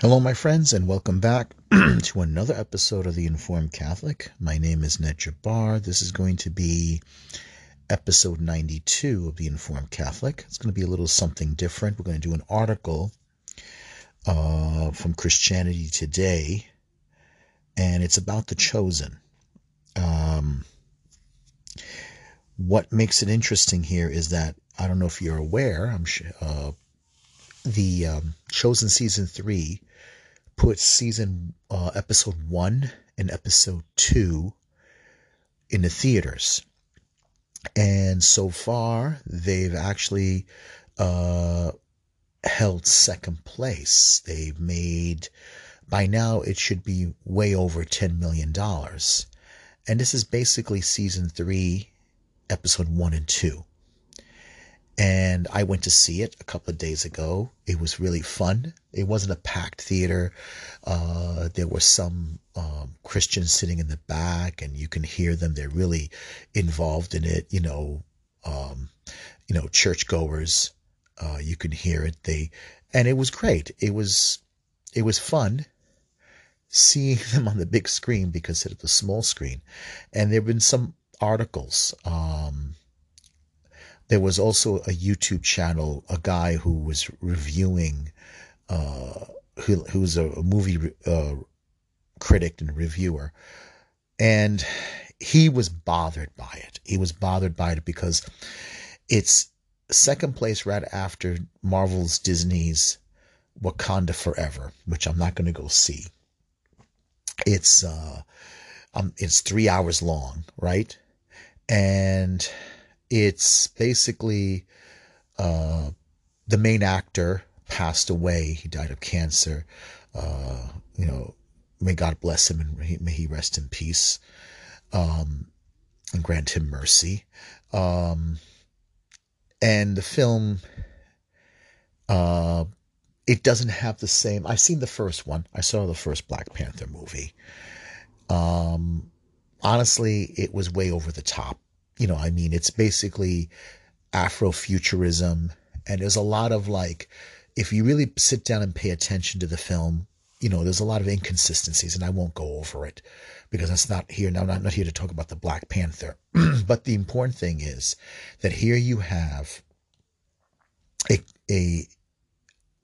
Hello, my friends, and welcome back to another episode of The Informed Catholic. My name is Ned Jabbar. This is going to be episode 92 of The Informed Catholic. It's going to be a little something different. We're going to do an article uh, from Christianity Today, and it's about the chosen. Um, what makes it interesting here is that I don't know if you're aware. I'm sure. Uh, the um, chosen season three put season uh, episode one and episode two in the theaters. And so far, they've actually uh, held second place. They've made, by now, it should be way over $10 million. And this is basically season three, episode one and two and I went to see it a couple of days ago. It was really fun. It wasn't a packed theater. Uh, there were some um, Christians sitting in the back, and you can hear them. They're really involved in it. You know, um, you know, churchgoers. Uh, you can hear it. They, and it was great. It was, it was fun seeing them on the big screen because it's a small screen. And there have been some articles. Um, there was also a YouTube channel, a guy who was reviewing, uh, who a, a movie uh, critic and reviewer, and he was bothered by it. He was bothered by it because it's second place right after Marvel's Disney's Wakanda Forever, which I'm not going to go see. It's uh, um, it's three hours long, right? And it's basically uh, the main actor passed away. He died of cancer. Uh, you know, may God bless him and may he rest in peace um, and grant him mercy. Um, and the film, uh, it doesn't have the same. I've seen the first one. I saw the first Black Panther movie. Um, honestly, it was way over the top you know, I mean, it's basically Afrofuturism. And there's a lot of like, if you really sit down and pay attention to the film, you know, there's a lot of inconsistencies, and I won't go over it because that's not here. Now, I'm not here to talk about the Black Panther. but the important thing is that here you have a, a,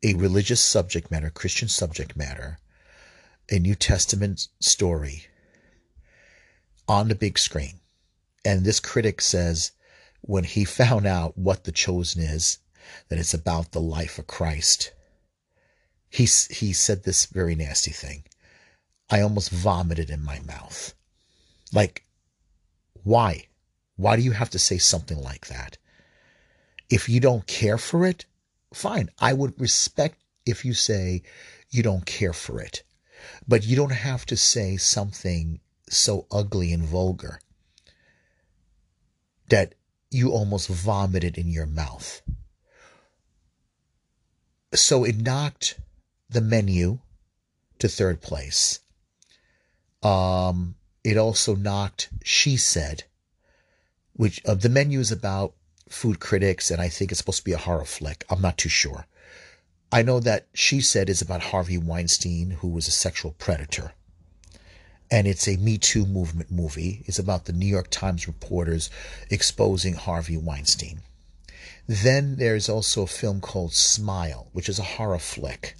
a religious subject matter, Christian subject matter, a New Testament story on the big screen and this critic says when he found out what The Chosen is, that it's about the life of Christ, he, he said this very nasty thing. I almost vomited in my mouth. Like, why? Why do you have to say something like that? If you don't care for it, fine. I would respect if you say you don't care for it. But you don't have to say something so ugly and vulgar that you almost vomited in your mouth. So it knocked the menu to third place. Um, it also knocked She Said, which uh, the menu is about food critics, and I think it's supposed to be a horror flick. I'm not too sure. I know that She Said is about Harvey Weinstein, who was a sexual predator and it's a Me Too movement movie. It's about the New York Times reporters exposing Harvey Weinstein. Then there's also a film called Smile, which is a horror flick,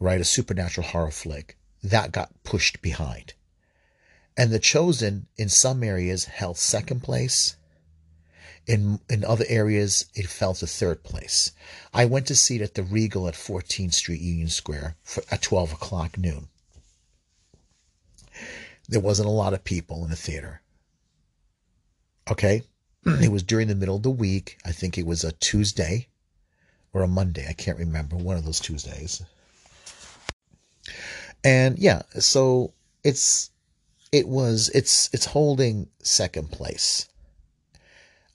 right? A supernatural horror flick that got pushed behind. And The Chosen, in some areas, held second place. In, in other areas, it fell to third place. I went to see it at the Regal at 14th Street Union Square for, at 12 o'clock noon there wasn't a lot of people in the theater. Okay. It was during the middle of the week. I think it was a Tuesday or a Monday. I can't remember. One of those Tuesdays. And yeah, so it's it was it's it's holding second place.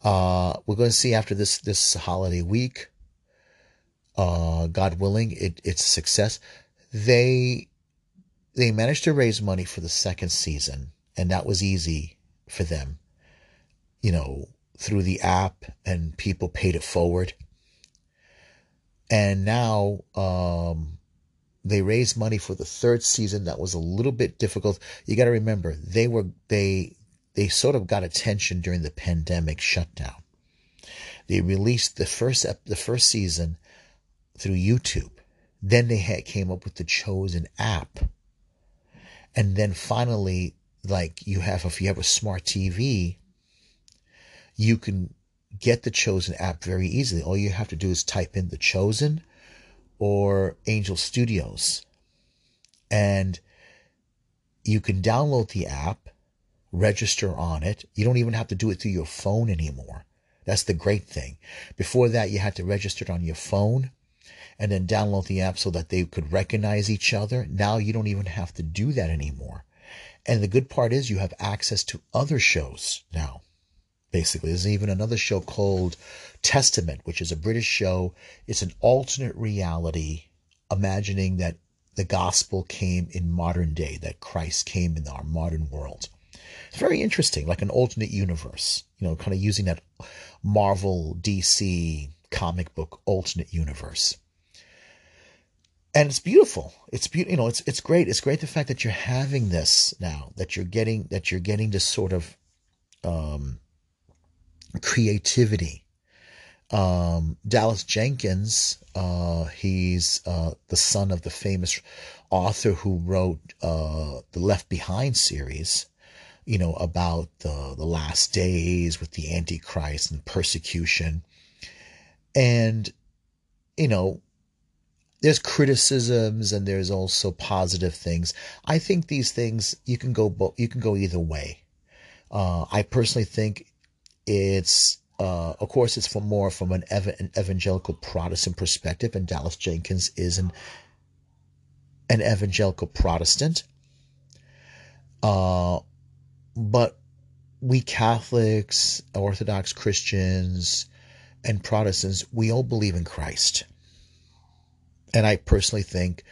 Uh, we're going to see after this this holiday week. Uh, God willing, it, it's a success. They they managed to raise money for the second season, and that was easy for them. You know, through the app, and people paid it forward. And now, um, they raised money for the third season. That was a little bit difficult. You got to remember they were they they sort of got attention during the pandemic shutdown. They released the first the first season through YouTube. Then they had came up with the Chosen app. And then finally, like you have if you have a smart TV, you can get the Chosen app very easily. All you have to do is type in the Chosen or Angel Studios. And you can download the app, register on it. You don't even have to do it through your phone anymore. That's the great thing. Before that, you had to register it on your phone and then download the app so that they could recognize each other. Now you don't even have to do that anymore. And the good part is you have access to other shows now. Basically, there's even another show called Testament, which is a British show. It's an alternate reality, imagining that the gospel came in modern day, that Christ came in our modern world. It's very interesting, like an alternate universe, you know, kind of using that Marvel DC comic book alternate universe. And it's beautiful. It's beautiful. You know, it's it's great. It's great the fact that you're having this now, that you're getting that you're getting this sort of um, creativity. Um, Dallas Jenkins, uh, he's uh, the son of the famous author who wrote uh, the Left Behind series you know, about the, the last days with the Antichrist and persecution. And, you know, there's criticisms and there's also positive things. I think these things you can go bo- you can go either way. Uh, I personally think it's uh, of course it's from more from an, ev- an, evangelical Protestant perspective, and Dallas Jenkins is an an evangelical Protestant. Uh, but we Catholics, Orthodox Christians, and Protestants, we all believe in Christ. And I personally think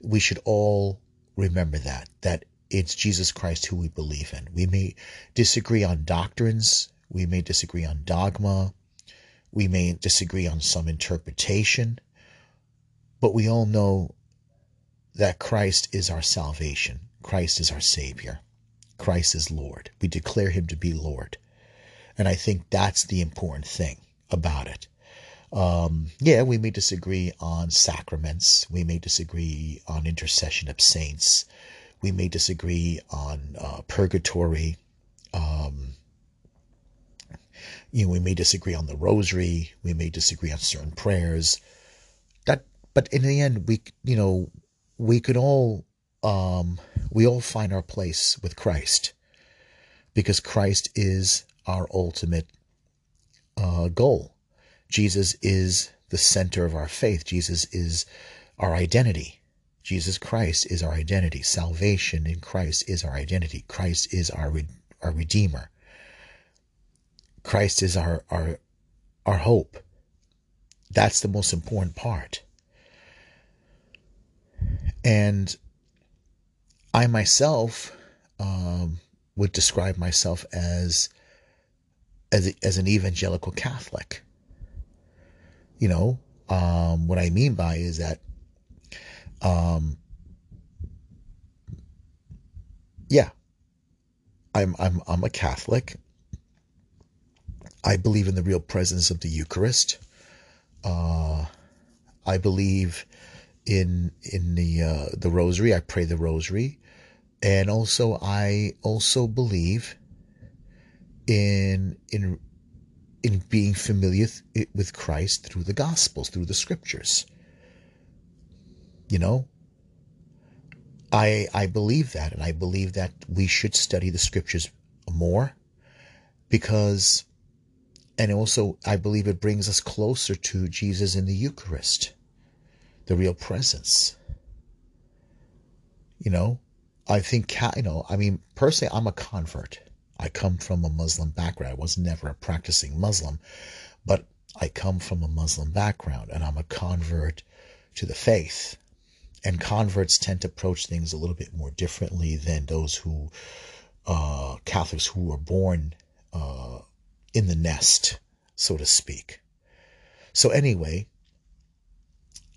we should all remember that, that it's Jesus Christ who we believe in. We may disagree on doctrines, we may disagree on dogma, we may disagree on some interpretation, but we all know that Christ is our salvation, Christ is our Savior. Christ is Lord. We declare him to be Lord. And I think that's the important thing about it. Um, yeah, we may disagree on sacraments. We may disagree on intercession of saints. We may disagree on uh, purgatory. Um, you know, we may disagree on the rosary. We may disagree on certain prayers. That, but in the end, we, you know, we could all um, we all find our place with Christ because Christ is our ultimate uh, goal. Jesus is the center of our faith. Jesus is our identity. Jesus Christ is our identity. Salvation in Christ is our identity. Christ is our our redeemer. Christ is our our our hope. That's the most important part. And I myself um, would describe myself as as as an evangelical Catholic. You know, um, what I mean by is that, um, yeah, I'm I'm I'm a Catholic. I believe in the real presence of the Eucharist. Uh, I believe in in the uh, the Rosary. I pray the Rosary and also I also believe in in in being familiar with Christ through the Gospels, through the Scriptures. You know, I I believe that, and I believe that we should study the Scriptures more because, and also I believe it brings us closer to Jesus in the Eucharist, the real presence. You know, I think, you know, I mean, personally, I'm a convert. I come from a Muslim background. I was never a practicing Muslim, but I come from a Muslim background and I'm a convert to the faith. And converts tend to approach things a little bit more differently than those who, uh, Catholics who were born uh, in the nest, so to speak. So, anyway,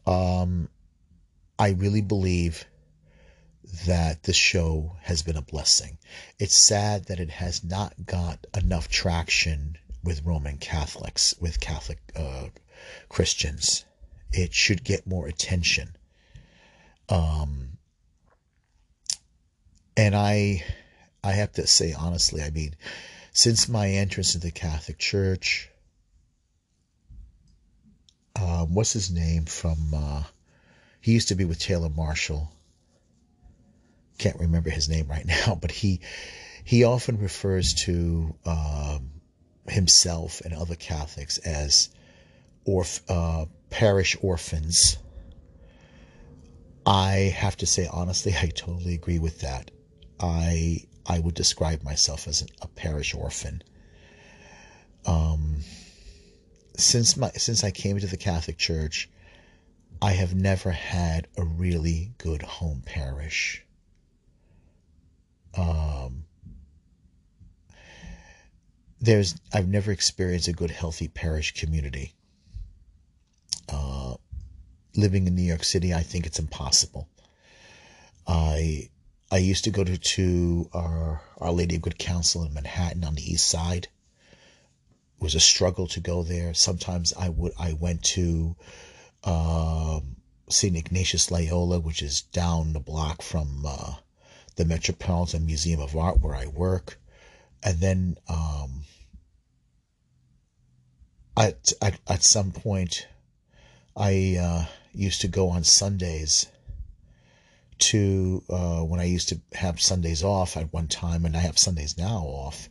um, I really believe that this show has been a blessing. It's sad that it has not got enough traction with Roman Catholics, with Catholic uh, Christians. It should get more attention. Um, and I, I have to say honestly, I mean, since my entrance into the Catholic Church, um, what's his name from? Uh, he used to be with Taylor Marshall. Can't remember his name right now, but he he often refers to um, himself and other Catholics as orf, uh, parish orphans. I have to say honestly, I totally agree with that. I I would describe myself as a parish orphan. Um, since my since I came into the Catholic Church, I have never had a really good home parish. Um, there's I've never experienced a good healthy parish community. Uh, living in New York City, I think it's impossible. I I used to go to, to our Our Lady of Good Counsel in Manhattan on the East Side. It was a struggle to go there. Sometimes I would I went to um, St. Ignatius Loyola, which is down the block from uh, the Metropolitan Museum of Art where I work, and then um, at, at at some point I uh, used to go on Sundays to uh, when I used to have Sundays off at one time, and I have Sundays now off.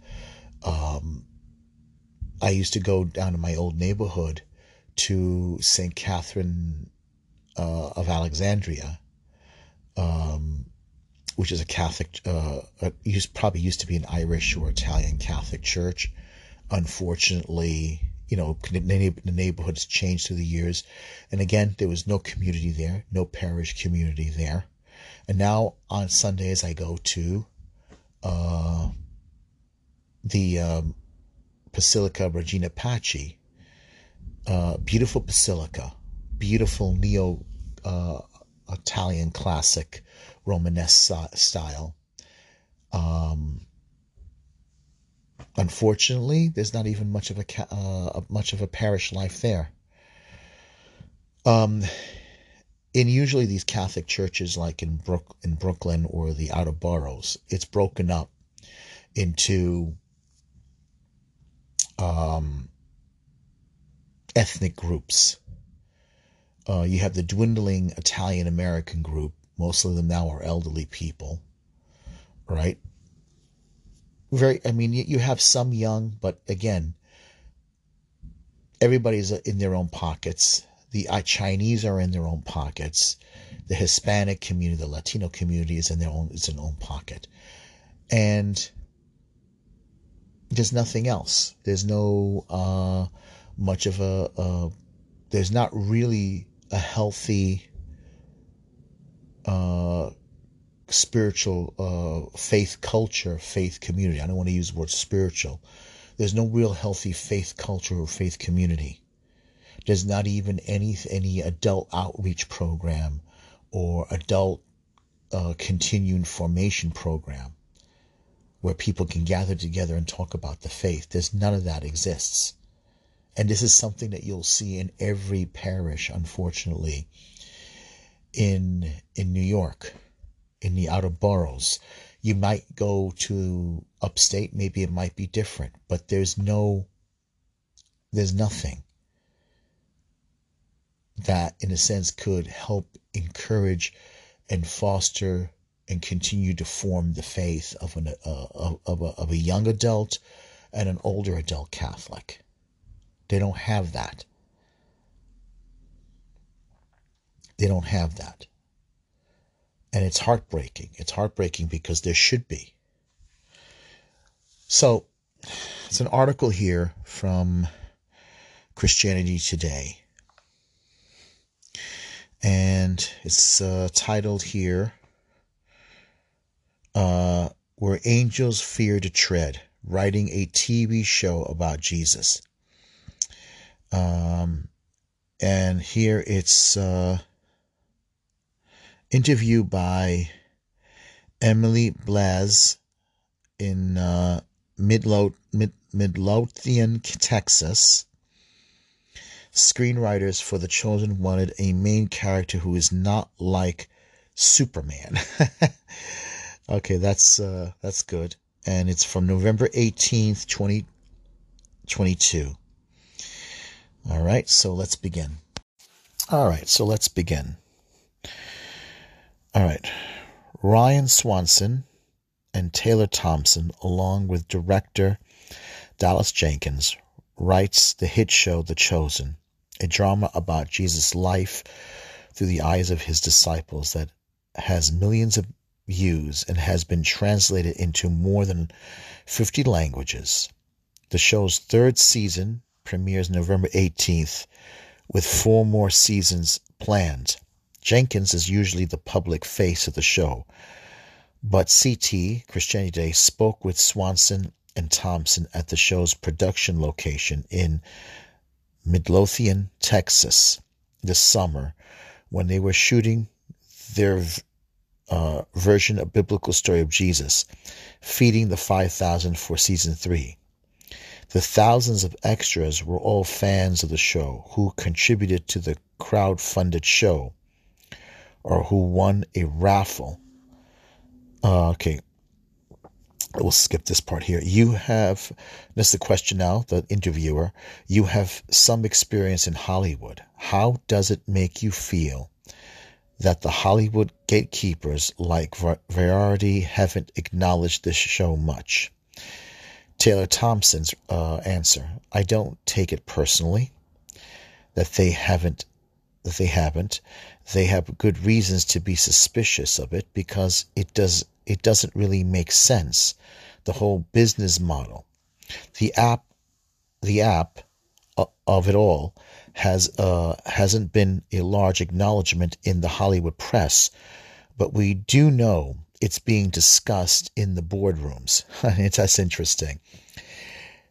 Um, I used to go down to my old neighborhood to St. Catherine uh, of Alexandria, um, which is a Catholic, uh, used, probably used to be an Irish or Italian Catholic church. Unfortunately, you know, the neighborhood's changed through the years. And again, there was no community there, no parish community there. And now on Sundays, I go to uh, the um, Basilica Regina Paci. Uh, beautiful basilica, beautiful neo uh, Italian classic Romanesque style. Um, unfortunately, there's not even much of a uh, much of a parish life there. Um, in usually these Catholic churches, like in Brook in Brooklyn or the outer boroughs, it's broken up into um, ethnic groups. Uh, you have the dwindling Italian American group. Most of them now are elderly people, right? Very, I mean, you, have some young, but again, everybody's in their own pockets the uh, Chinese are in their own pockets. The Hispanic community, the Latino community is in their own in their own pocket, and there's nothing else. There's no uh, much of a, a. There's not really a healthy uh, spiritual uh, faith culture, faith community. I don't want to use the word spiritual. There's no real healthy faith culture or faith community. There's not even any any adult outreach program or adult uh, continuing formation program where people can gather together and talk about the faith. There's none of that exists. And this is something that you'll see in every parish, unfortunately, in in New York, in the outer boroughs. You might go to upstate, maybe it might be different, but there's no there's nothing that, in a sense, could help encourage and foster and continue to form the faith of, an, uh, of, a, of a young adult and an older adult Catholic. They don't have that. They don't have that. And it's heartbreaking. It's heartbreaking because there should be. So, it's an article here from Christianity Today and it's uh, titled here uh, Where Angels Fear to Tread, writing a TV show about Jesus. Um, and here it's uh, interview by Emily Belz in uh, Midlo- Mid- Midlothian, Texas. Screenwriters for The Chosen wanted a main character who is not like Superman. okay, that's uh, that's good, and it's from November eighteenth, twenty twenty two. All right, so let's begin. All right, so let's begin. All right, Ryan Swanson and Taylor Thompson, along with director Dallas Jenkins, writes the hit show The Chosen, a drama about Jesus' life through the eyes of his disciples that has millions of views and has been translated into more than 50 languages. The show's third season premieres November 18th, with four more seasons planned. Jenkins is usually the public face of the show, but CT, Christianity Today, spoke with Swanson and Thompson at the show's production location in Midlothian, Texas, this summer when they were shooting their uh, version of biblical story of Jesus, feeding the 5,000 for season three. The thousands of extras were all fans of the show who contributed to the crowd-funded show or who won a raffle. Uh, okay, we'll skip this part here. You have, this is the question now, the interviewer. You have some experience in Hollywood. How does it make you feel that the Hollywood gatekeepers like Variety haven't acknowledged this show much? Taylor Thompson's uh, answer: I don't take it personally that they haven't that they haven't. They have good reasons to be suspicious of it because it does it doesn't really make sense. The whole business model, the app, the app of it all has uh, hasn't been a large acknowledgement in the Hollywood press, but we do know it's being discussed in the boardrooms. it's that's interesting.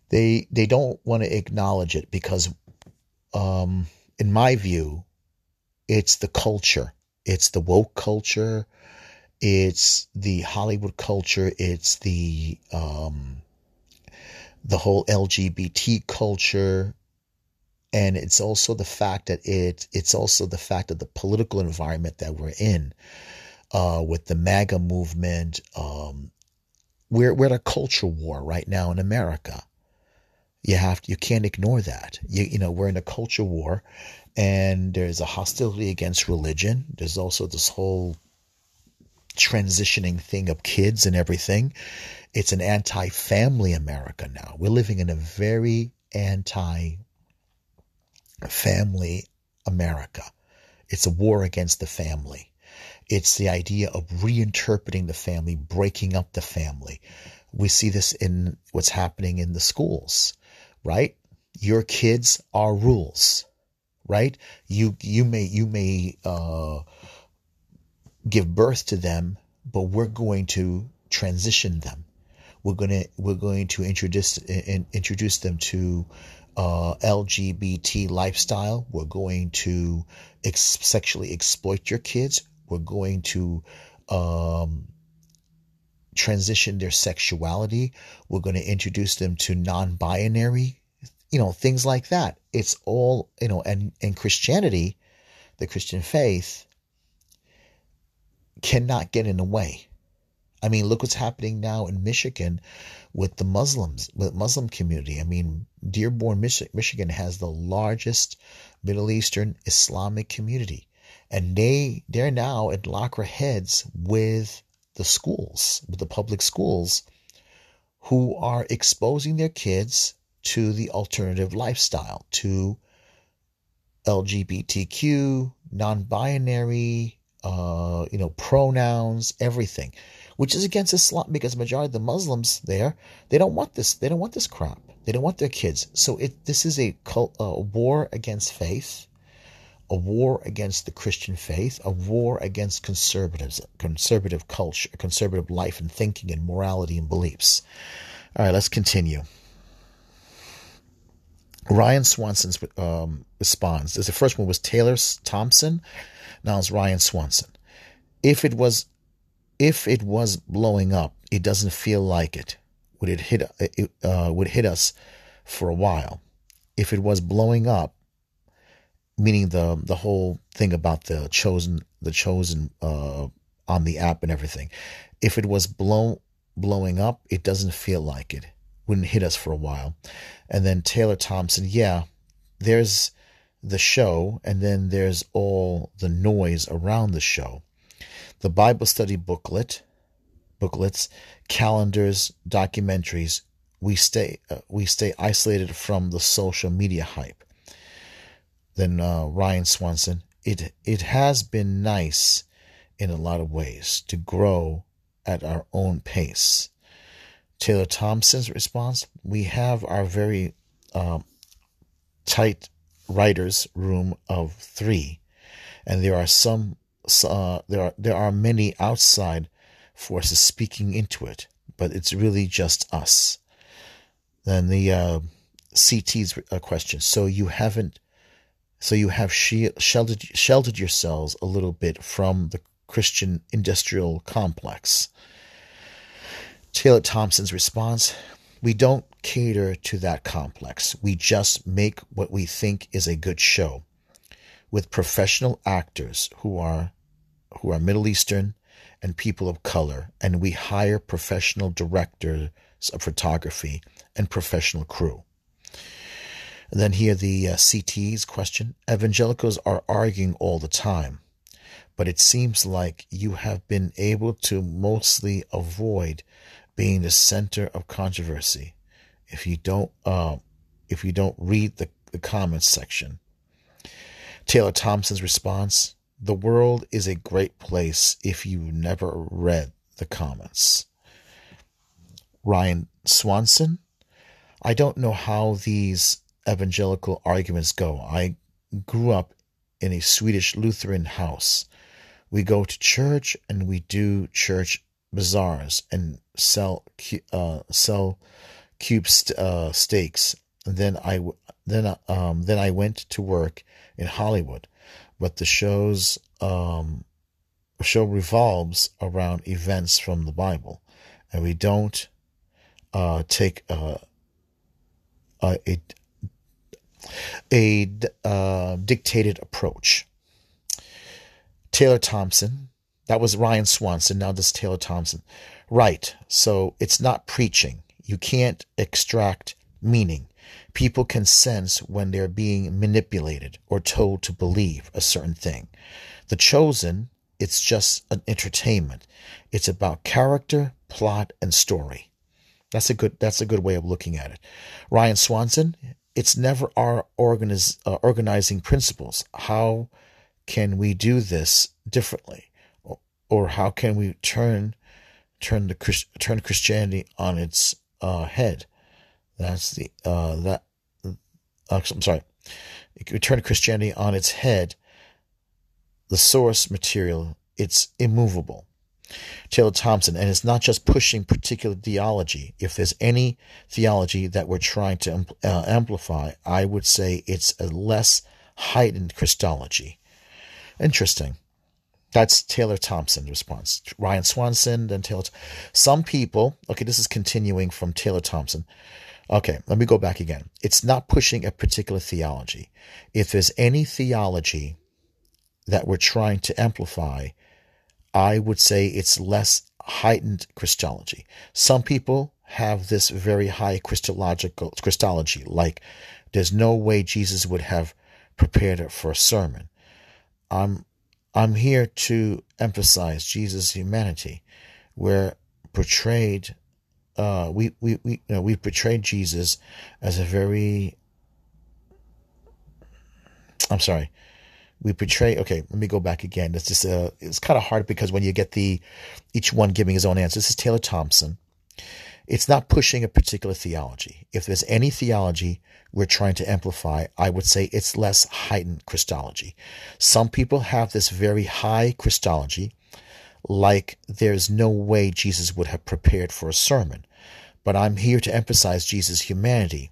They they don't want to acknowledge it because, um, in my view, it's the culture. It's the woke culture. It's the Hollywood culture. It's the um, the whole LGBT culture and it's also the fact that it it's also the fact of the political environment that we're in uh, with the MAGA movement. Um, we're we're at a culture war right now in America. You have to, you can't ignore that. You you know we're in a culture war, and there's a hostility against religion. There's also this whole transitioning thing of kids and everything. It's an anti-family America now. We're living in a very anti-family America. It's a war against the family. It's the idea of reinterpreting the family, breaking up the family. We see this in what's happening in the schools, right? Your kids are rules, right? You you may you may uh, give birth to them, but we're going to transition them. We're gonna we're going to introduce introduce them to uh, LGBT lifestyle. We're going to ex- sexually exploit your kids. We're going to um, transition their sexuality. We're going to introduce them to non binary, you know, things like that. It's all, you know, and, and Christianity, the Christian faith, cannot get in the way. I mean, look what's happening now in Michigan with the Muslims, with Muslim community. I mean, Dearborn, Michigan has the largest Middle Eastern Islamic community and they they're now at loggerheads with the schools, with the public schools, who are exposing their kids to the alternative lifestyle, to LGBTQ, non-binary, uh, you know, pronouns, everything, which is against Islam because the majority of the Muslims there they don't want this. They don't want this crap. They don't want their kids. So it this is a, cult, a war against faith a war against the Christian faith, a war against conservatives, conservative culture, conservative life and thinking and morality and beliefs. All right, let's continue. Ryan Swanson's um, response. The first one was Taylor Thompson. Now it's Ryan Swanson. if it was if it was blowing up, it doesn't feel like it. Would it hit it uh, would hit us for a while? If it was blowing up, meaning the the whole thing about the chosen the chosen uh, on the app and everything, if it was blow blowing up, it doesn't feel like it. Wouldn't hit us for a while. And then Taylor Thompson, yeah, there's the show, and then there's all the noise around the show. The Bible study booklet, booklets, calendars, documentaries. We stay uh, we stay isolated from the social media hype. Then uh, Ryan Swanson. It it has been nice in a lot of ways to grow at our own pace. Taylor Thompson's response: We have our very um, tight writers' room of three, and there are some uh, there are there are many outside forces speaking into it, but it's really just us. Then the uh, CT's uh, question. So you haven't, so you have sheltered sheltered yourselves a little bit from the Christian industrial complex. Taylor Thompson's response We don't cater to that complex. We just make what we think is a good show with professional actors who are who are Middle Eastern and people of color, and we hire professional directors of photography and professional crew. And then here the uh, CT's question. Evangelicals are arguing all the time, but it seems like you have been able to mostly avoid being the center of controversy if you don't uh, if you don't read the, the comments section. Taylor Thompson's response The world is a great place if you never read the comments. Ryan Swanson I don't know how these evangelical arguments go. I grew up in a Swedish Lutheran house. We go to church and we do church bazaars and sell uh, sell cube uh, steaks. And then I then um, then I went to work in Hollywood, but the show's um, show revolves around events from the Bible, and we don't uh, take uh, a a, a uh, dictated approach. Taylor Thompson, that was Ryan Swanson. Now this is Taylor Thompson. Right. So it's not preaching. You can't extract meaning. People can sense when they're being manipulated or told to believe a certain thing. The Chosen, it's just an entertainment. It's about character, plot, and story. That's a good. That's a good way of looking at it. Ryan Swanson. It's never our organiz, uh, organizing principles. How can we do this differently, or, or how can we turn turn the turn Christianity on its uh, head. That's the uh, that. Uh, I'm sorry. We turn Christianity on its head. The source material it's immovable. Taylor Thompson, and it's not just pushing particular theology. If there's any theology that we're trying to uh, amplify, I would say it's a less heightened Christology. Interesting. That's Taylor Thompson's response. Ryan Swanson, then Taylor. Some people, okay, this is continuing from Taylor Thompson. Okay, let me go back again. It's not pushing a particular theology. If there's any theology that we're trying to amplify, I would say it's less heightened Christology. Some people have this very high Christological Christology, like there's no way Jesus would have prepared it for a sermon. I'm I'm here to emphasize Jesus' humanity. We're portrayed, uh, we, we, we, you know, we've portrayed Jesus as a very, I'm sorry, we portray, okay, let me go back again. It's just, uh, it's kind of hard because when you get the, each one giving his own answer, this is Taylor Thompson. It's not pushing a particular theology. If there's any theology we're trying to amplify, I would say it's less heightened Christology. Some people have this very high Christology, like there's no way Jesus would have prepared for a sermon. But I'm here to emphasize Jesus' humanity.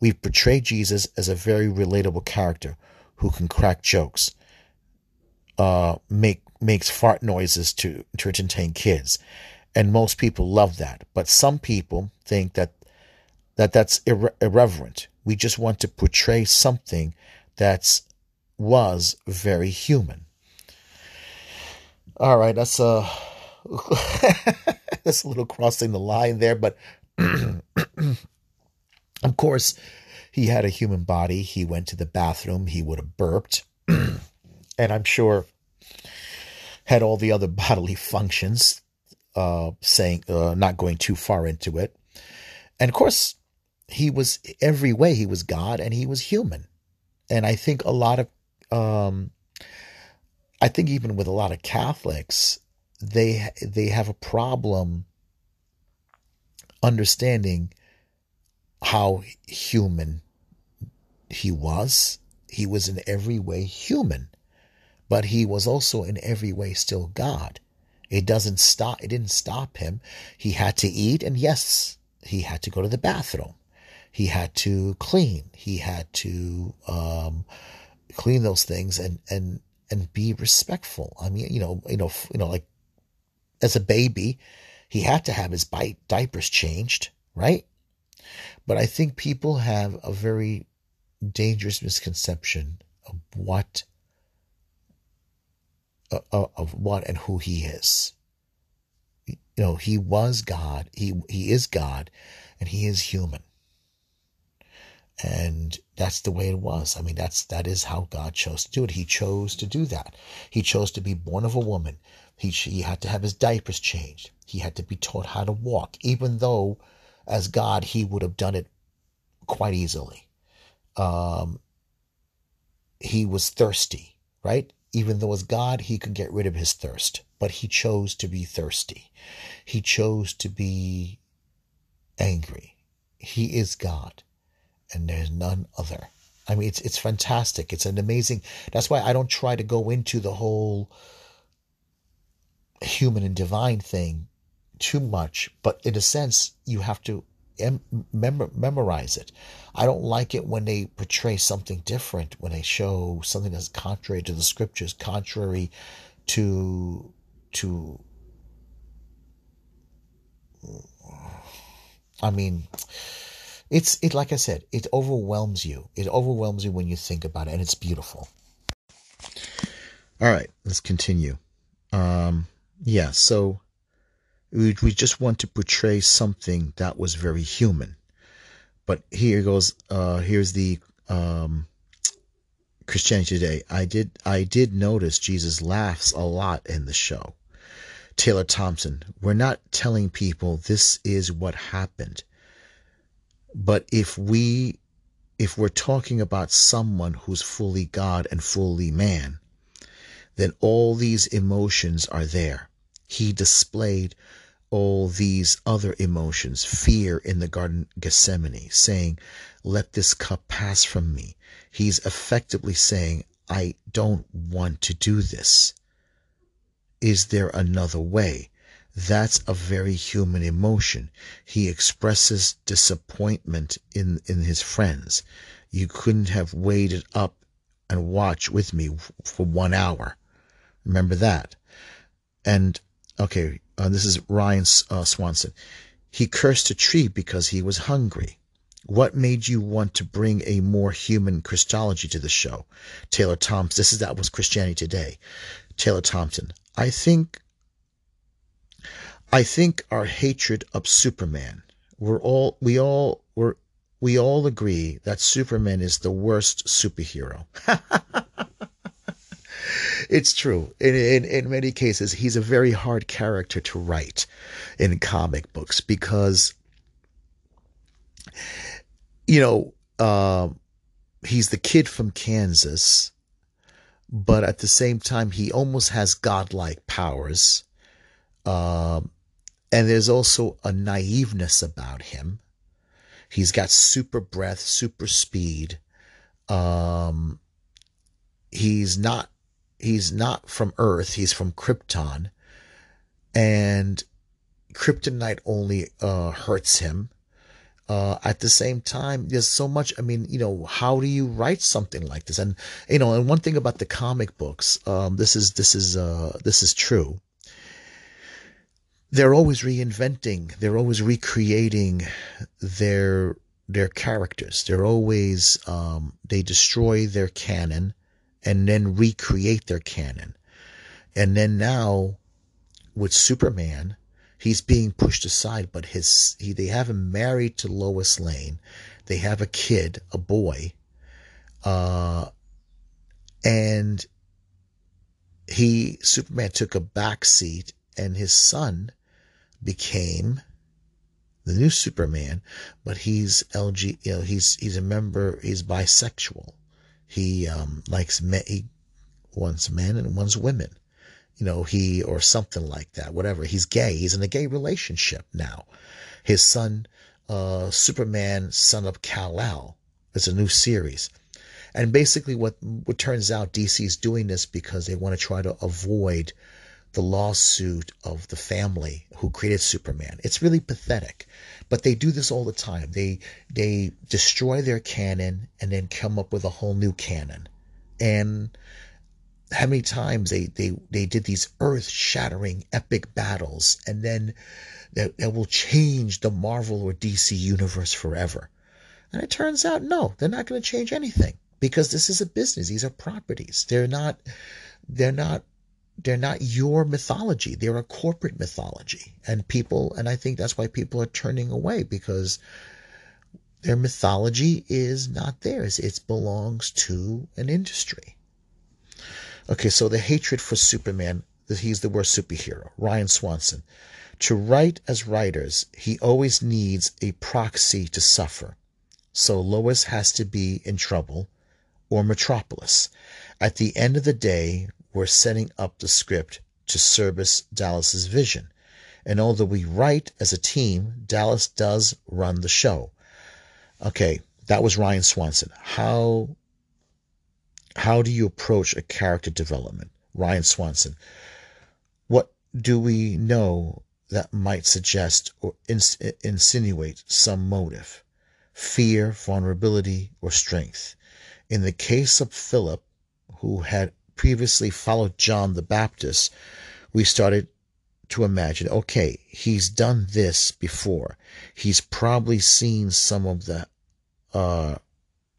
We've portrayed Jesus as a very relatable character who can crack jokes, uh, make makes fart noises to, to entertain kids. And most people love that. But some people think that, that that's irre- irreverent. We just want to portray something that's was very human. All right, that's a that's a little crossing the line there, but of course, he had a human body. He went to the bathroom. He would have burped, and I'm sure had all the other bodily functions. Uh, saying, uh, not going too far into it, and of course, he was every way he was God and he was human, and I think a lot of, um, I think even with a lot of Catholics, they they have a problem understanding how human he was. He was in every way human, but he was also in every way still God. It doesn't stop. It didn't stop him. He had to eat, and yes, he had to go to the bathroom. He had to clean. He had to um, clean those things and and and be respectful. I mean, you know, you know, you know, like as a baby, he had to have his bite, diapers changed, right? But I think people have a very dangerous misconception of what uh, uh, of what and who he is. You know, he was God. He he is God, and he is human. And that's the way it was. I mean, that's that is how God chose to do it. He chose to do that. He chose to be born of a woman. He he had to have his diapers changed. He had to be taught how to walk, even though, as God, he would have done it quite easily. Um, he was thirsty, right? Even though as God, he could get rid of his thirst, but he chose to be thirsty. He chose to be angry. He is God and there's none other. I mean, it's it's fantastic. It's an amazing. That's why I don't try to go into the whole human and divine thing too much. But in a sense, you have to mem- memorize it. I don't like it when they portray something different, when they show something that's contrary to the scriptures, contrary to to. I mean it's it like I said, it overwhelms you. It overwhelms you when you think about it, and it's beautiful. All right, let's continue. Um, yeah, so we we just want to portray something that was very human, but here goes. Uh, here's the um, Christianity Today. I did I did notice Jesus laughs a lot in the show. Taylor Thompson. We're not telling people this is what happened but if we if we're talking about someone who's fully God and fully man, then all these emotions are there. He displayed all these other emotions, fear in the Garden Gethsemane, saying, Let this cup pass from me. He's effectively saying, I don't want to do this. Is there another way? That's a very human emotion. He expresses disappointment in, in his friends. You couldn't have waited up and watched with me for one hour. Remember that. And, okay, uh, this is Ryan uh, Swanson. He cursed a tree because he was hungry. What made you want to bring a more human Christology to the show? Taylor Thompson. This is that was Christianity Today. Taylor Thompson. I think I think our hatred of Superman, we're all we all we we all agree that Superman is the worst superhero. it's true. In, in in many cases, he's a very hard character to write in comic books because you know uh, he's the kid from Kansas, but at the same time, he almost has godlike powers. Um, and there's also a naiveness about him. He's got super breath, super speed. Um, he's not he's not from Earth. He's from Krypton, and kryptonite only uh, hurts him. uh, at the same time, there's so much. I mean, you know, how do you write something like this? And you know, and one thing about the comic books, um, this is this is uh, this is true. They're always reinventing. They're always recreating their their characters. They're always um, they destroy their canon and then recreate their canon. And then now with Superman, he's being pushed aside, but his he, they have him married to Lois Lane. They have a kid, a boy, uh, and he Superman took a back seat, and his son became the new Superman, but he's LG, you know, he's he's a member, he's bisexual. He um, likes men, he wants men and wants women you know, he or something like that, whatever. He's gay. He's in a gay relationship now. His son, uh, Superman, son of Kal-El, is a new series. And basically, what what turns out, DC is doing this because they want to try to avoid the lawsuit of the family who created Superman. It's really pathetic, but they do this all the time. They they destroy their canon and then come up with a whole new canon, and how many times they they they did these earth shattering epic battles and then that, that will change the Marvel or DC universe forever. And it turns out no, they're not going to change anything because this is a business. These are properties. They're not they're not they're not your mythology. They're a corporate mythology. And people and I think that's why people are turning away because their mythology is not theirs. It belongs to an industry. Okay, so the hatred for Superman—that he's the worst superhero, Ryan Swanson. To write as writers, he always needs a proxy to suffer. So Lois has to be in trouble or Metropolis. At the end of the day, we're setting up the script to service Dallas's vision. And although we write as a team, Dallas does run the show. Okay, that was Ryan Swanson. How how do you approach a character development? Ryan Swanson. What do we know that might suggest or ins- insinuate some motive? Fear, vulnerability, or strength? In the case of Philip, who had previously followed John the Baptist, we started to imagine okay, he's done this before. He's probably seen some of the uh,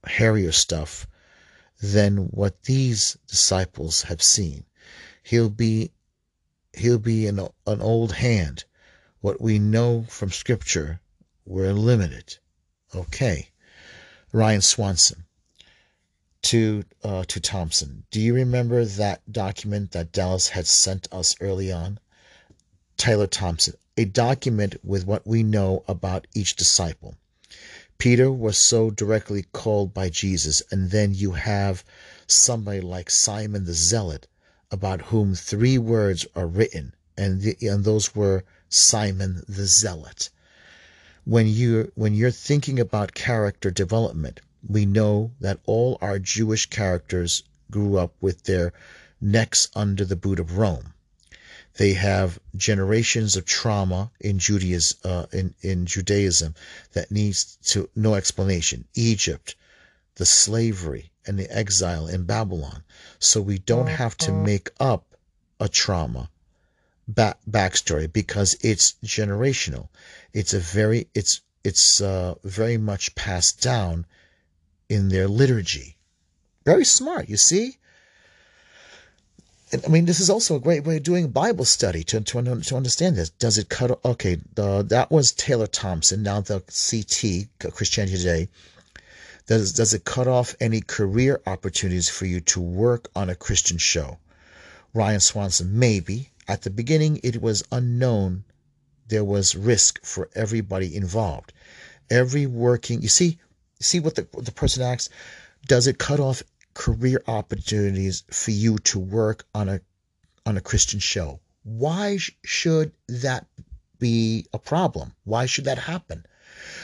hairier stuff than what these disciples have seen. He'll be he'll be an, an old hand. What we know from scripture, we're limited. Okay. Ryan Swanson to uh, to Thompson. Do you remember that document that Dallas had sent us early on? Tyler Thompson, a document with what we know about each disciple. Peter was so directly called by Jesus, and then you have somebody like Simon the Zealot, about whom three words are written, and, the, and those were Simon the Zealot. When you when you're thinking about character development, we know that all our Jewish characters grew up with their necks under the boot of Rome. They have generations of trauma in Judaism, uh, in, in Judaism that needs to no explanation. Egypt, the slavery and the exile in Babylon. So we don't have to make up a trauma back, backstory because it's generational. It's a very it's it's uh, very much passed down in their liturgy. Very smart, you see. I mean, this is also a great way of doing Bible study to, to, to understand this. Does it cut? Okay, the, that was Taylor Thompson. Now the CT, Christianity Today. Does, does it cut off any career opportunities for you to work on a Christian show? Ryan Swanson, maybe. At the beginning, it was unknown. There was risk for everybody involved. Every working, you see, see what the, the person asks? Does it cut off career opportunities for you to work on a on a Christian show. Why should that be a problem? Why should that happen?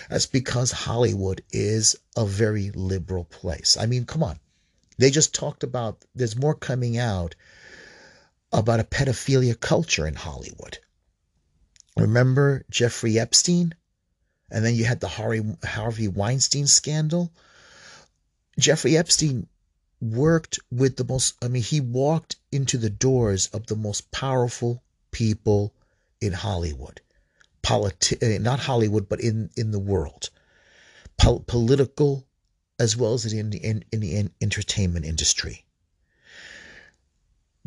That's because Hollywood is a very liberal place. I mean, come on. They just talked about there's more coming out about a pedophilia culture in Hollywood. Remember Jeffrey Epstein? And then you had the Harvey, Weinstein scandal. Jeffrey Epstein worked with the most, I mean, he walked into the doors of the most powerful people in Hollywood. Politi- eh, not Hollywood, but in, in the world. Po- political as well as in the, in, in the in entertainment industry.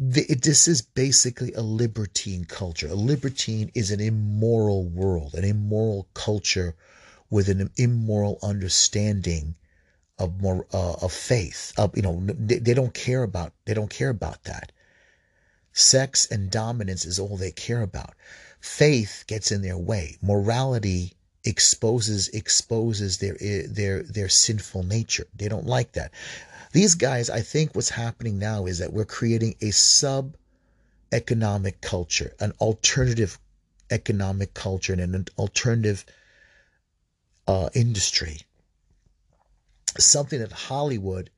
The, this is basically a libertine culture. A libertine is an immoral world, an immoral culture with an immoral understanding of more uh, of faith. Of you know, they, they don't care about they don't care about that. Sex and dominance is all they care about. Faith gets in their way. Morality exposes exposes their their their sinful nature. They don't like that. These guys, I think what's happening now is that we're creating a sub economic culture, an alternative economic culture and an alternative uh, industry. Something that Hollywood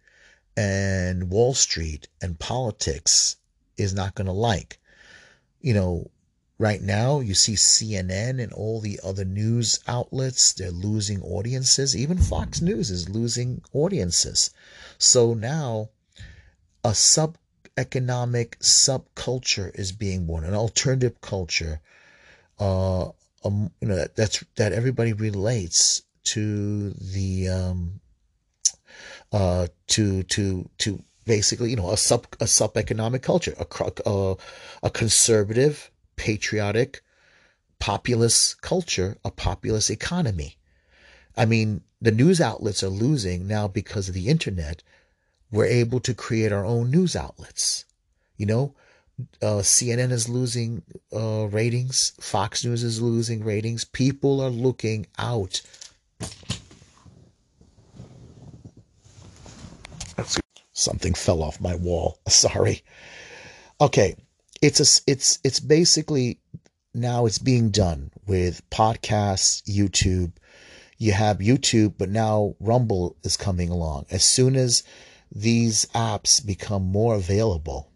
and Wall Street and politics is not going to like. You know, Right now, you see CNN and all the other news outlets, they're losing audiences. Even Fox News is losing audiences. So now a sub economic subculture is being born, an alternative culture, uh, um, you know, that, that's, that everybody relates to the, um, uh, to, to, to basically, you know, a sub, a sub economic culture, a, a, a conservative, patriotic, populist culture, a populist economy. I mean, the news outlets are losing now because of the internet. We're able to create our own news outlets. You know, uh, CNN is losing uh, ratings. Fox News is losing ratings. People are looking out. Something fell off my wall. Sorry. Okay, it's a it's it's basically now it's being done with podcasts, YouTube. You have YouTube, but now Rumble is coming along. As soon as these apps become more available,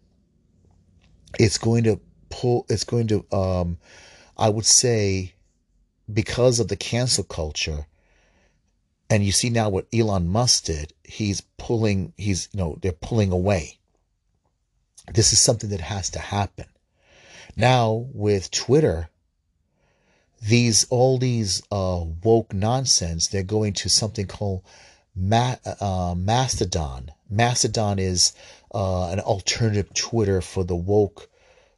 it's going to pull it's going to um I would say because of the cancel culture and you see now what Elon Musk did, he's pulling he's you know, they're pulling away. This is something that has to happen. Now with Twitter, these all these uh, woke nonsense, they're going to something called Ma- uh, Mastodon. Mastodon is uh, an alternative Twitter for the woke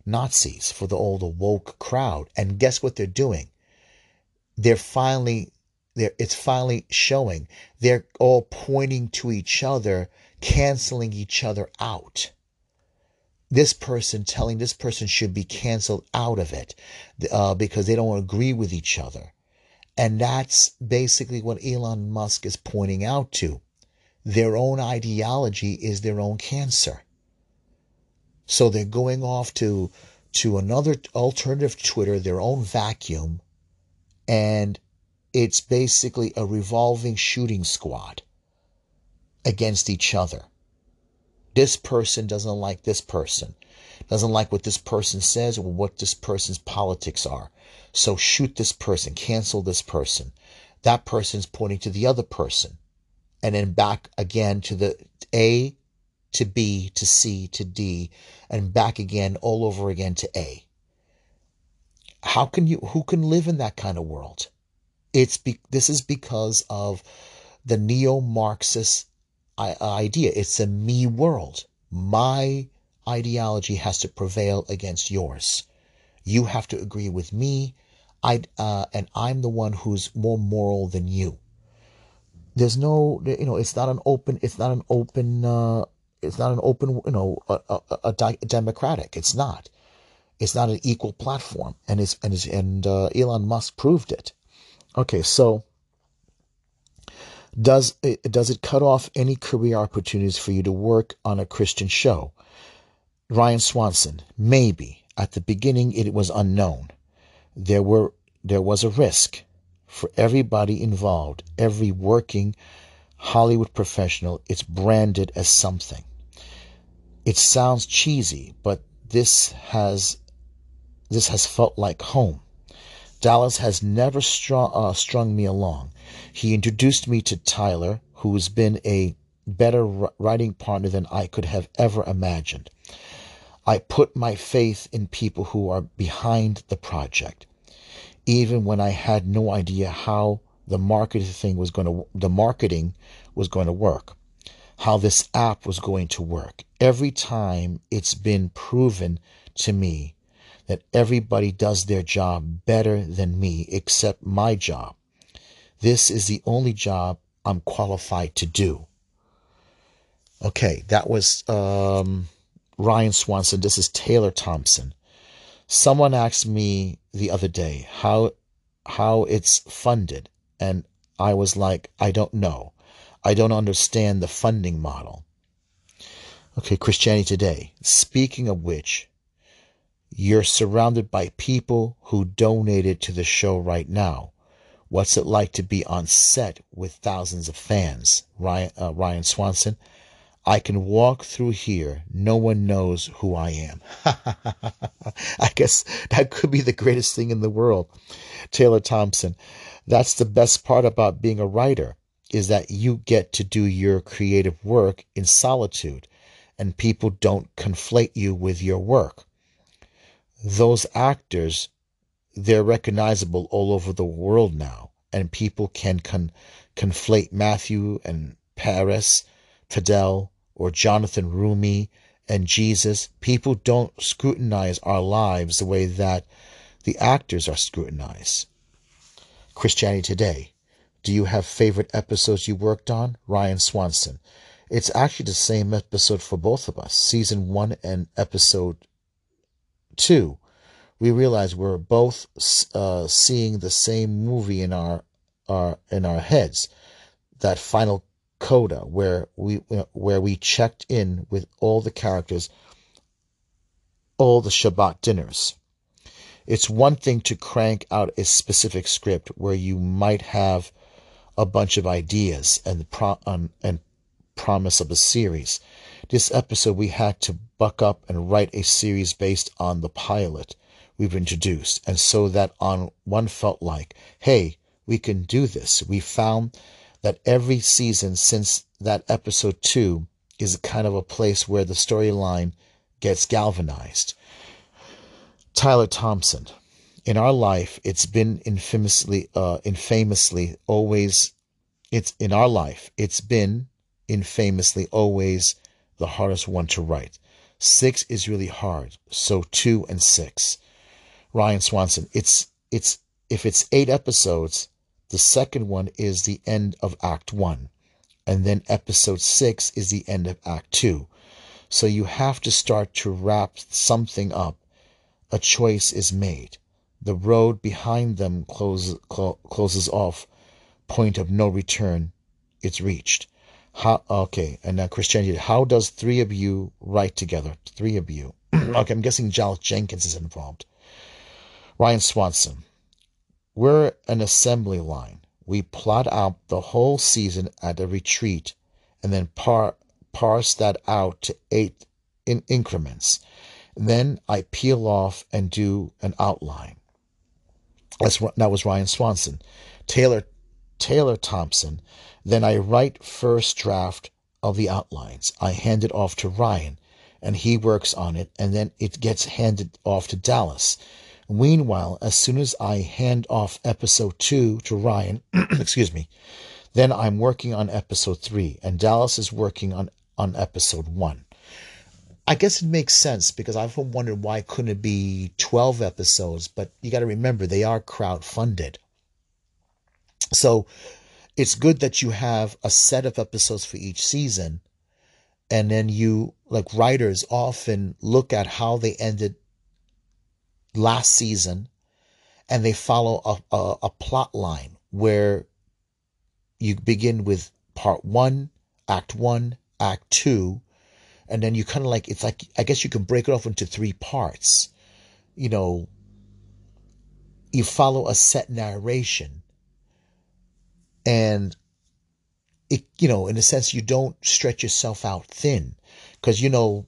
Nazis, for the the woke crowd. And guess what they're doing? They're finally, they're, it's finally showing. They're all pointing to each other, canceling each other out this person telling this person should be canceled out of it uh, because they don't agree with each other. And that's basically what Elon Musk is pointing out to. Their own ideology is their own cancer. So they're going off to to another alternative Twitter, their own vacuum, and it's basically a revolving shooting squad against each other. This person doesn't like this person, doesn't like what this person says or what this person's politics are. So shoot this person, cancel this person. That person's pointing to the other person. And then back again to the A to B to C to D and back again all over again to A. How can you, who can live in that kind of world? It's be, this is because of the neo Marxist idea. It's a me world. My ideology has to prevail against yours. You have to agree with me. I uh, and I'm the one who's more moral than you. There's no, you know, it's not an open. It's not an open. Uh, it's not an open. You know, a, a, a, a democratic. It's not. It's not an equal platform, and it's and it's, and uh, Elon Musk proved it. Okay, so does it, does it cut off any career opportunities for you to work on a Christian show? Ryan Swanson, maybe. At the beginning, it was unknown. There were there was a risk for everybody involved, every working Hollywood professional. It's branded as something. It sounds cheesy, but this has this has felt like home. Dallas has never strung, uh, strung me along. He introduced me to Tyler, who's been a better writing partner than I could have ever imagined. I put my faith in people who are behind the project, even when I had no idea how the marketing thing was going to the marketing was going to work, how this app was going to work. Every time it's been proven to me that everybody does their job better than me except my job. This is the only job I'm qualified to do. Okay, that was um, Ryan Swanson. This is Taylor Thompson. Someone asked me the other day how how it's funded, and I was like, I don't know. I don't understand the funding model. Okay, Christianity Today. Speaking of which, you're surrounded by people who donated to the show right now. What's it like to be on set with thousands of fans? Ryan, uh, Ryan Swanson. I can walk through here. No one knows who I am. I guess that could be the greatest thing in the world. Taylor Thompson. That's the best part about being a writer is that you get to do your creative work in solitude and people don't conflate you with your work. Those actors, they're recognizable all over the world now and people can con- conflate Matthew and Paras Patel, or Jonathan Roumie and Jesus, people don't scrutinize our lives the way that the actors are scrutinized. Christianity Today. Do you have favorite episodes you worked on? Ryan Swanson. It's actually the same episode for both of us, season one and episode two. We realize we're both uh, seeing the same movie in our, our in our heads. That final coda where we where we checked in with all the characters all the Shabbat dinners. It's one thing to crank out a specific script where you might have a bunch of ideas and pro- um, and promise of a series. This episode we had to buck up and write a series based on the pilot we've introduced, and so that on one felt like, hey, we can do this. We found that every season since that episode two is kind of a place where the storyline gets galvanized. Tyler Thompson. In our life, it's been infamously, uh, infamously always, it's in our life, it's been infamously always the hardest one to write. Six is really hard, so two and six. Ryan Swanson. It's it's if it's eight episodes, the second one is the end of Act 1. And then episode 6 is the end of Act 2. So you have to start to wrap something up. A choice is made. The road behind them closes, clo- closes off. Point of no return. It's reached. How, okay, and now Christianity. How does three of you write together? Three of you. okay, I'm guessing Giles Jenkins is involved. Ryan Swanson. We're an assembly line. We plot out the whole season at a retreat and then par- parse that out to eight in increments. Then I peel off and do an outline. That's, that was Ryan Swanson. Taylor Taylor Thompson. Then I write first draft of the outlines. I hand it off to Ryan and he works on it and then it gets handed off to Dallas. Meanwhile, as soon as I hand off episode two to Ryan, excuse me, then I'm working on episode three, and Dallas is working on, on episode one. I guess it makes sense because I've wondered why couldn't it be 12 episodes, but you got to remember they are crowd funded. So it's good that you have a set of episodes for each season. And then you, like writers, often look at how they ended last season, and they follow a, a, a plot line where you begin with part one, act one, act two, and then you kind of like it's like I guess you can break it off into three parts. You know, you follow a set narration, and it you know in a sense you don't stretch yourself out thin because you know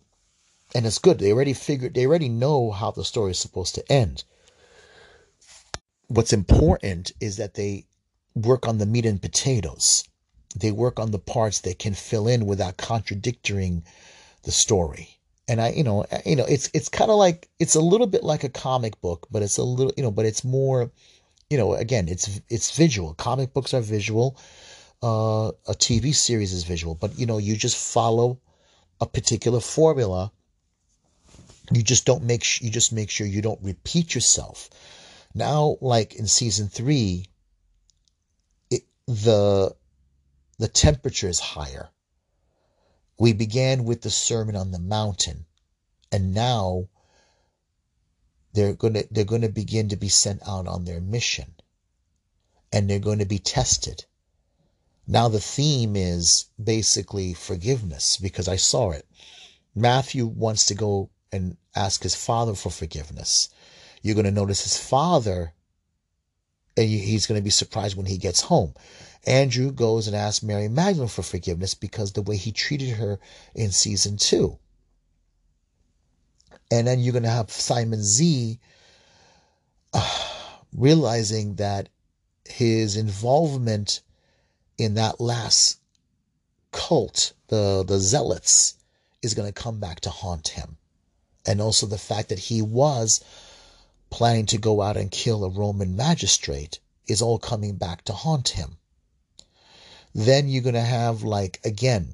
and it's good. They already figured, they already know how the story is supposed to end. what's important is that they work on the meat and potatoes. They work on the parts that can fill in without contradicting the story. And I, you know, you know, it's it's kind of like it's a little bit like a comic book, but it's a little, you know, but it's more, you know, again, it's it's visual. Comic books are visual. Uh, a TV series is visual, but you know, you just follow a particular formula. You just don't make sh- you just make sure you don't repeat yourself. Now, like in season three, it, the the temperature is higher. We began with the Sermon on the Mountain, and now they're going to they're going to begin to be sent out on their mission, and they're going to be tested. Now the theme is basically forgiveness because I saw it. Matthew wants to go and ask his father for forgiveness. You're going to notice his father, and he's going to be surprised when he gets home. Andrew goes and asks Mary Magdalene for forgiveness because the way he treated her in season two. And then you're going to have Simon Z uh, realizing that his involvement in that last cult, the, the zealots, is going to come back to haunt him. And also the fact that he was planning to go out and kill a Roman magistrate is all coming back to haunt him. Then you're going to have like again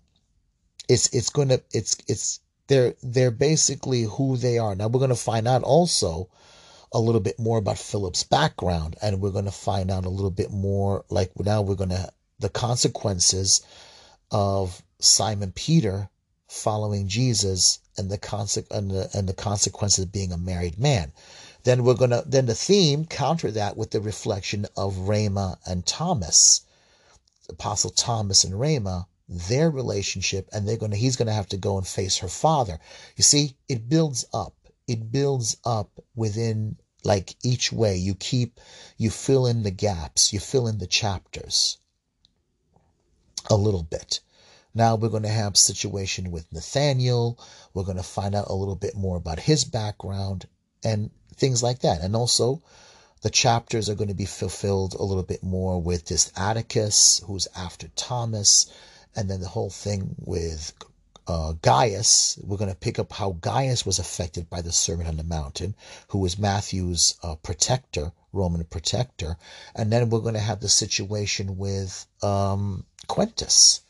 it's it's going to it's it's they're they're basically who they are. Now we're going to find out also a little bit more about Philip's background and we're going to find out a little bit more like now we're going to the consequences of Simon Peter following Jesus and the, conse- and the, and the consequences of being a married man. Then we're gonna then the theme counter that with the reflection of Ramah and Thomas, Apostle Thomas and Ramah, their relationship, and they're gonna he's gonna have to go and face her father. You see, it builds up. It builds up within like each way. You keep you fill in the gaps, you fill in the chapters a little bit. Now we're going to have situation with Nathaniel. We're going to find out a little bit more about his background and things like that. And also the chapters are going to be fulfilled a little bit more with this Atticus who's after Thomas and then the whole thing with uh, Gaius. We're going to pick up how Gaius was affected by the Sermon on the Mountain, who was Matthew's uh, protector, Roman protector. And then we're going to have the situation with um, Quintus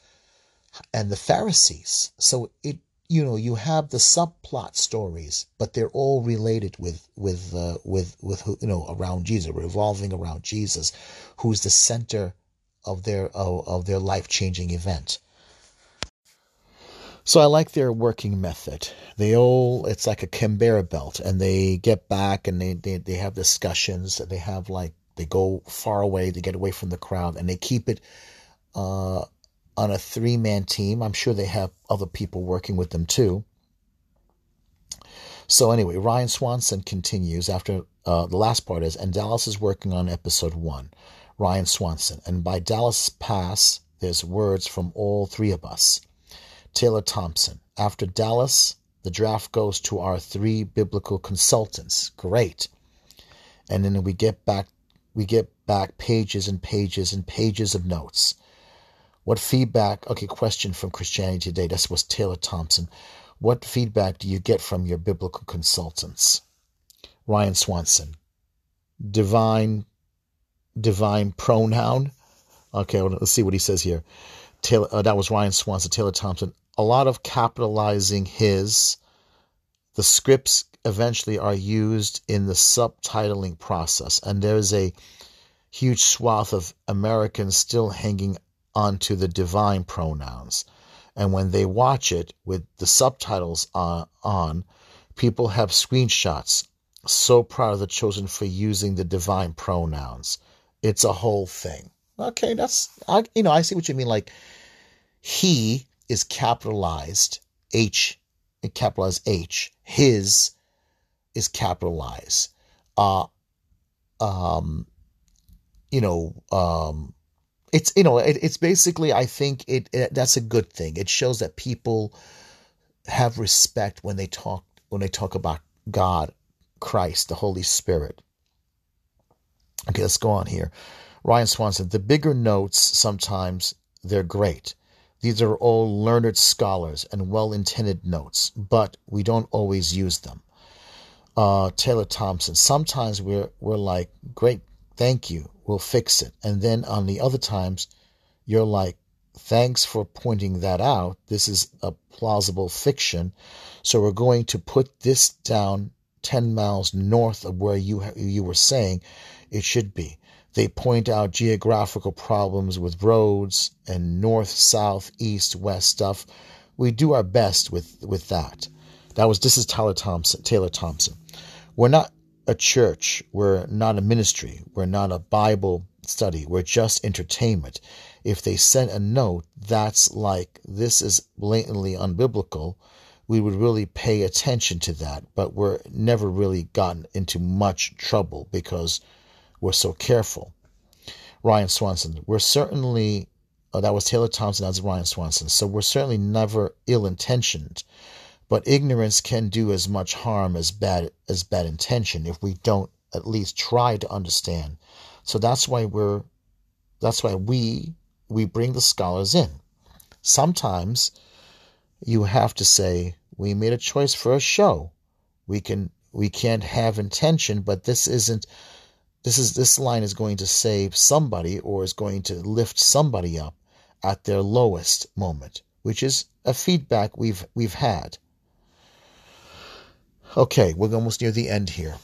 and the Pharisees. So it you know you have the subplot stories, but they're all related with with uh, with with you know around Jesus, revolving around Jesus, who's the center of their of, of their life changing event. So I like their working method. They all it's like a conveyor belt, and they get back and they, they they have discussions. They have like they go far away, they get away from the crowd, and they keep it uh, on a three man team. I'm sure they have other people working with them too. So, anyway, Ryan Swanson continues after uh, the last part is, and Dallas is working on episode one. Ryan Swanson. And by Dallas Pass, there's words from all three of us. Taylor Thompson. After Dallas, the draft goes to our three biblical consultants. Great. And then we get back we get back pages and pages and pages of notes. What feedback? Okay, question from Christianity Today. This was Taylor Thompson. What feedback do you get from your biblical consultants? Ryan Swanson. Divine, divine pronoun. Okay, let's see what he says here. Taylor, uh, that was Ryan Swanson. Taylor Thompson. A lot of capitalizing his. The scripts eventually are used in the subtitling process, and there's a huge swath of Americans still hanging onto the divine pronouns. And when they watch it with the subtitles on, on people have screenshots. So proud of the chosen for using the divine pronouns. It's a whole thing. Okay, that's I you know I see what you mean. Like he is capitalized H, capitalized H. His is capitalized. Uh, um, you know, um, it's you know it, it's basically I think it, it that's a good thing. It shows that people have respect when they talk when they talk about God, Christ, the Holy Spirit. Okay, let's go on here. Ryan Swanson, the bigger notes sometimes they're great. These are all learned scholars and well intended notes, but we don't always use them. Uh, Taylor Thompson, sometimes we're, we're like, great, thank you, we'll fix it. And then on the other times, you're like, thanks for pointing that out. This is a plausible fiction. So we're going to put this down 10 miles north of where you, you were saying it should be. They point out geographical problems with roads and north, south, east, west stuff. We do our best with, with that. That was this is Tyler Thompson, Taylor Thompson. We're not a church. We're not a ministry. We're not a Bible study. We're just entertainment. If they sent a note that's like this is blatantly unbiblical, we would really pay attention to that. But we're never really gotten into much trouble because we're so careful. Ryan Swanson, we're certainly, oh, that was Taylor Thompson, that's Ryan Swanson. So we're certainly never ill intentioned, but ignorance can do as much harm as bad as bad intention if we don't at least try to understand. So that's why we're, that's why we, we bring the scholars in. Sometimes you have to say, we made a choice for a show. We can, we can't have intention, but this isn't this is this line is going to save somebody or is going to lift somebody up at their lowest moment, which is a feedback we've we've had. Okay, we're almost near the end here.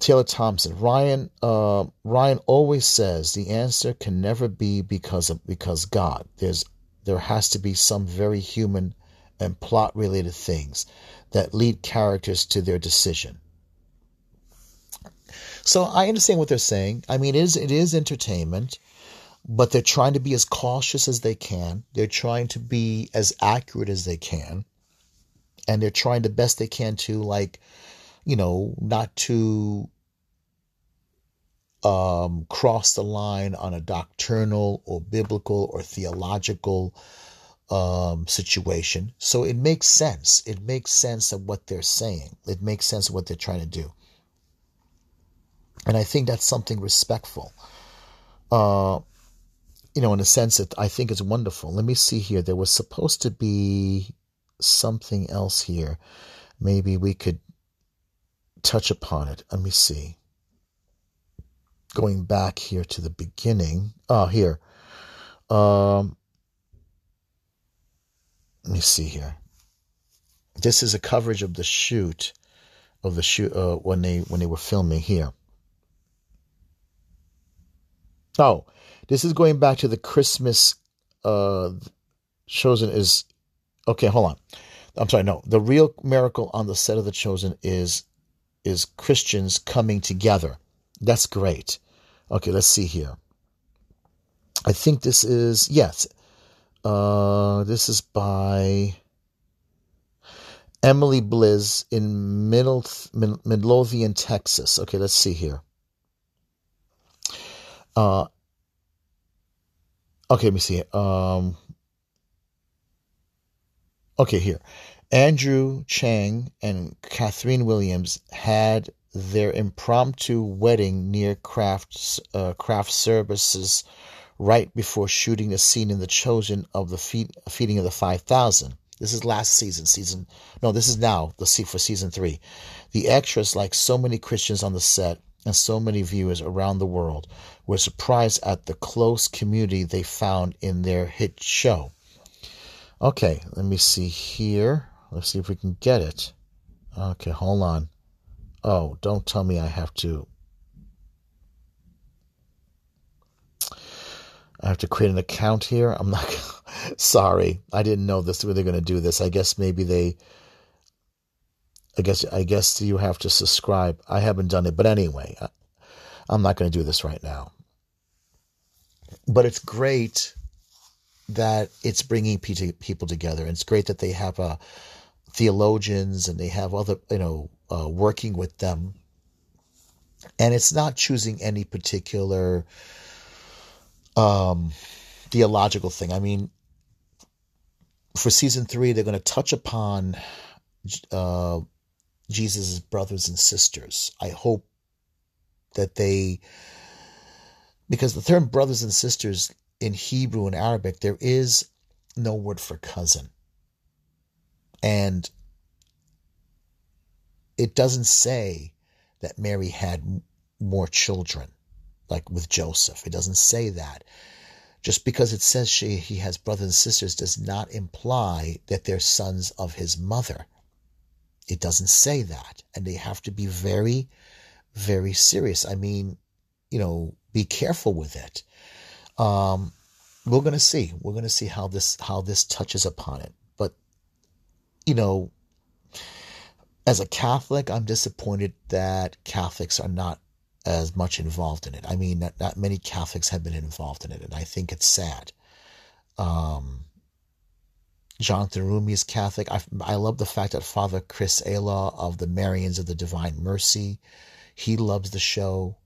Taylor Thompson, Ryan, uh, Ryan always says the answer can never be because of because God. There's there has to be some very human and plot related things that lead characters to their decision. So I understand what they're saying. I mean, it is it is entertainment, but they're trying to be as cautious as they can. They're trying to be as accurate as they can, and they're trying the best they can to like, you know, not to um, cross the line on a doctrinal or biblical or theological um, situation. So it makes sense. It makes sense of what they're saying. It makes sense of what they're trying to do. And I think that's something respectful. Uh, you know, in a sense that I think is wonderful. Let me see here. There was supposed to be something else here. Maybe we could touch upon it. Let me see. Going back here to the beginning. Oh, here. Um, let me see here. This is a coverage of the shoot of the shoot uh, when they when they were filming here. Oh, this is going back to the Christmas uh chosen is okay, hold on. I'm sorry, no. The real miracle on the set of the chosen is is Christians coming together. That's great. Okay, let's see here. I think this is yes. Uh this is by Emily Belz in Middle, Midlothian, Texas. Okay, let's see here. Uh, okay, let me see. Um, okay, here. Andrew Chang and Catherine Williams had their impromptu wedding near Craft uh, Craft Services right before shooting a scene in The Chosen of the feed, feeding of the 5,000. This is last season, season no, this is now the for season three. The extras, like so many Christians on the set, and so many viewers around the world were surprised at the close community they found in their hit show. Okay, let me see here. Let's see if we can get it. Okay, hold on. Oh, don't tell me I have to. I have to create an account here. I'm not sorry. I didn't know this were they going to do this. I guess maybe they I guess I guess you have to subscribe. I haven't done it, but anyway, I'm not going to do this right now. But it's great that it's bringing people together. It's great that they have uh, theologians and they have other, you know, uh, working with them. And it's not choosing any particular um, theological thing. I mean, for season three, they're going to touch upon uh, Jesus' brothers and sisters. I hope that they Because the term brothers and sisters in Hebrew and Arabic, there is no word for cousin. And it doesn't say that Mary had more children, like with Joseph. It doesn't say that. Just because it says she, he has brothers and sisters does not imply that they're sons of his mother. It doesn't say that. And they have to be very, very serious. I mean, you know, be careful with it. Um, we're going to see. We're going to see how this how this touches upon it. But you know, as a Catholic, I'm disappointed that Catholics are not as much involved in it. I mean, not, not many Catholics have been involved in it, and I think it's sad. Um, Jonathan Roumie is Catholic. I, I love the fact that Father Chris Alar of the Marians of the Divine Mercy, he loves the show.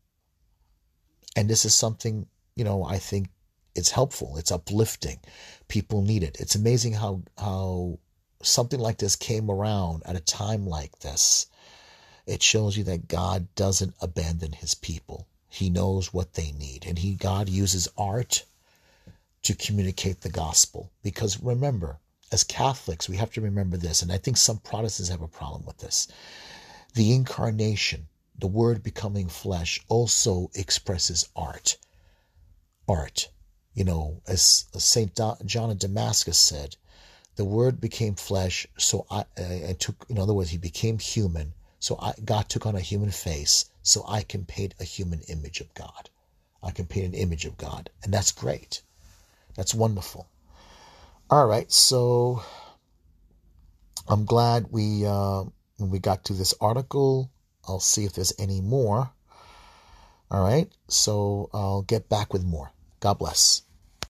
And this is something, you know, I think it's helpful. It's uplifting. People need it. It's amazing how how something like this came around at a time like this. It shows you that God doesn't abandon his people. He knows what they need. And he God uses art to communicate the gospel. Because remember, as Catholics, we have to remember this, and I think some Protestants have a problem with this. The incarnation, the word becoming flesh, also expresses art. Art. You know, as St. John of Damascus said, the word became flesh, so I, I, took, in other words, he became human, so I, God took on a human face, so I can paint a human image of God. I can paint an image of God, and that's great. That's wonderful. All right, so I'm glad we uh, we got to this article. I'll see if there's any more. All right, so I'll get back with more. God bless.